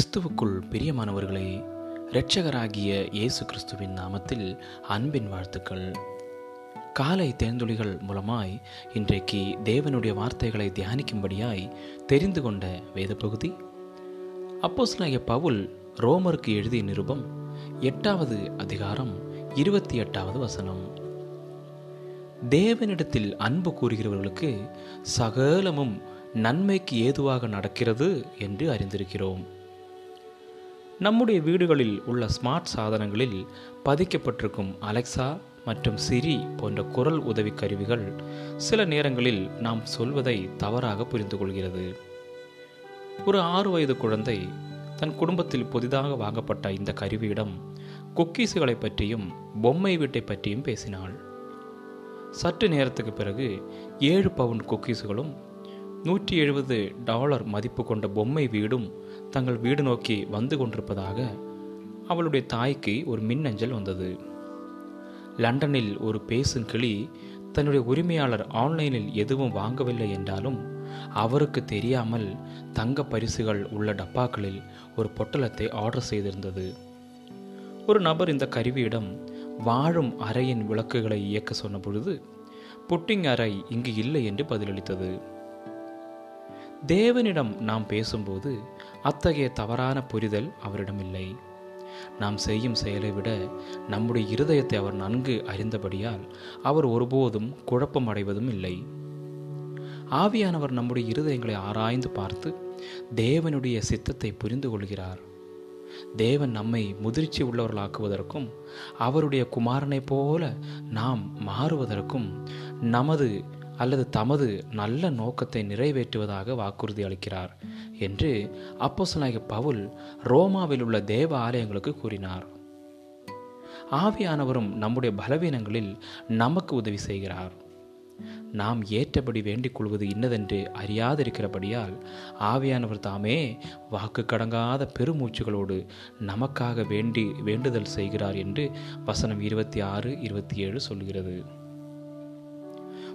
கிறிஸ்துவுக்குள் பிரியமானவர்களே இரட்சகராகிய இயேசு கிறிஸ்துவின் நாமத்தில் அன்பின் வாழ்த்துக்கள். காலை தேர்ந்தொழிகள் மூலமாய் இன்றைக்கு தேவனுடைய வார்த்தைகளை தியானிக்கும்படியாய் தெரிந்து கொண்ட வேத பகுதி அப்போஸ்தலனாகிய பவுல் ரோமருக்கு எழுதிய நிருபம் எட்டாவது அதிகாரம் இருபத்தி எட்டாவது வசனம். தேவனிடத்தில் அன்பு கூறுகிறவர்களுக்கு சகலமும் நன்மைக்கு ஏதுவாக நடக்கிறது என்று அறிந்திருக்கிறோம். நம்முடைய வீடுகளில் உள்ள ஸ்மார்ட் சாதனங்களில் பதிக்கப்பட்டிருக்கும் அலெக்சா மற்றும் சிரி போன்ற குரல் உதவி கருவிகள் சில நேரங்களில் நாம் சொல்வதை தவறாக புரிந்து கொள்கிறது. ஒரு ஆறு வயது குழந்தை தன் குடும்பத்தில் புதிதாக வாங்கப்பட்ட இந்த கருவியிடம் குக்கீஸுகளை பற்றியும் பொம்மை வீட்டை பற்றியும் பேசினாள். சற்று நேரத்துக்கு பிறகு ஏழு பவுண்ட் குக்கீஸுகளும் நூற்றி எழுபது டாலர் மதிப்பு கொண்ட பொம்மை வீடும் தங்கள் வீடு நோக்கி வந்து கொண்டிருப்பதாக அவளுடைய தாய்க்கு ஒரு மின்னஞ்சல் வந்தது. லண்டனில் ஒரு பேசும் கிளி தன்னுடைய உரிமையாளர் ஆன்லைனில் எதுவும் வாங்கவில்லை என்றாலும் அவருக்கு தெரியாமல் தங்க பரிசுகள் உள்ள டப்பாக்களில் ஒரு பொட்டலத்தை ஆர்டர் செய்திருந்தது. ஒரு நபர் இந்த கருவியிடம் வாழும் அறையின் விளக்குகளை இயக்க சொன்ன பொழுது புட்டிங் அறை இங்கு இல்லை என்று பதிலளித்தது. தேவனிடம் நாம் பேசும்போது அத்தகைய தவறான புரிதல் அவரிடம் இல்லை நாம் செய்யும் செயலை விட நம்முடைய இருதயத்தை அவர் நன்கு அறிந்தபடியால் அவர் ஒருபோதும் குழப்பம் அடைவதும் இல்லை. ஆவியானவர் நம்முடைய இருதயங்களை ஆராய்ந்து பார்த்து தேவனுடைய சித்தத்தை புரிந்து கொள்கிறார். தேவன் நம்மை முதிர்ச்சி உள்ளவர்களாக்குவதற்கும் அவருடைய குமாரனைப் போல நாம் மாறுவதற்கும் நமது அல்லது தமது நல்ல நோக்கத்தை நிறைவேற்றுவதாக வாக்குறுதி அளிக்கிறார் என்று அப்போசனாகிய பவுல் ரோமாவில் உள்ள தேவ ஆலயங்களுக்கு கூறினார். ஆவியானவரும் நம்முடைய பலவீனங்களில் நமக்கு உதவி செய்கிறார். நாம் ஏற்றபடி வேண்டிக் கொள்வது இன்னதென்று அறியாதிருக்கிறபடியால் ஆவியானவர் தாமே வாக்கு கடங்காத பெருமூச்சுகளோடு நமக்காக வேண்டி வேண்டுதல் செய்கிறார் என்று வசனம் இருபத்தி ஆறு இருபத்தி ஏழு சொல்கிறது.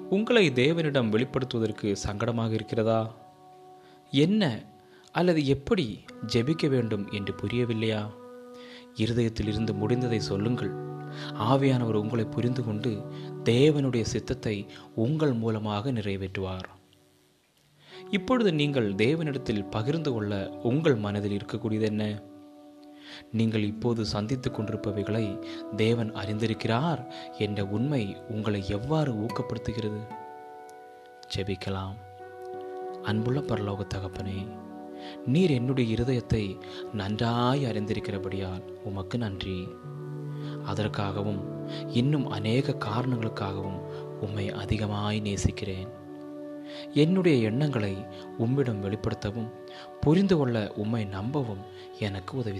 உங்களை தேவனிடம் வெளிப்படுத்துவதற்கு சங்கடமாக இருக்கிறதா? என்ன அல்லது எப்படி ஜெபிக்க வேண்டும் என்று புரியவில்லையா? இருதயத்தில் இருந்து முடிந்ததை சொல்லுங்கள். ஆவியானவர் உங்களை புரிந்து கொண்டு தேவனுடைய சித்தத்தை உங்கள் மூலமாக நிறைவேற்றுவார். இப்பொழுது நீங்கள் தேவனிடத்தில் பகிர்ந்து கொள்ள உங்கள் மனதில் இருக்கக்கூடியது என்ன? நீங்கள் இப்போது சந்தித்துக் கொண்டிருப்பவைகளை தேவன் அறிந்திருக்கிறார் என்ற உண்மை உங்களை எவ்வாறு ஊக்கப்படுத்துகிறது? ஜெபிக்கலாம். அன்புள்ள பரலோக தகப்பனே நீர் என்னுடைய இருதயத்தை நன்றாய் அறிந்திருக்கிறபடியால் உமக்கு நன்றி. அதற்காகவும் இன்னும் அநேக காரணங்களுக்காகவும் உம்மை அதிகமாய் நேசிக்கிறேன். என்னுடைய எண்ணங்களை உம்மிடம் வெளிப்படுத்தவும் புரிந்து கொள்ள உம்மை நம்பவும் எனக்கு உதவி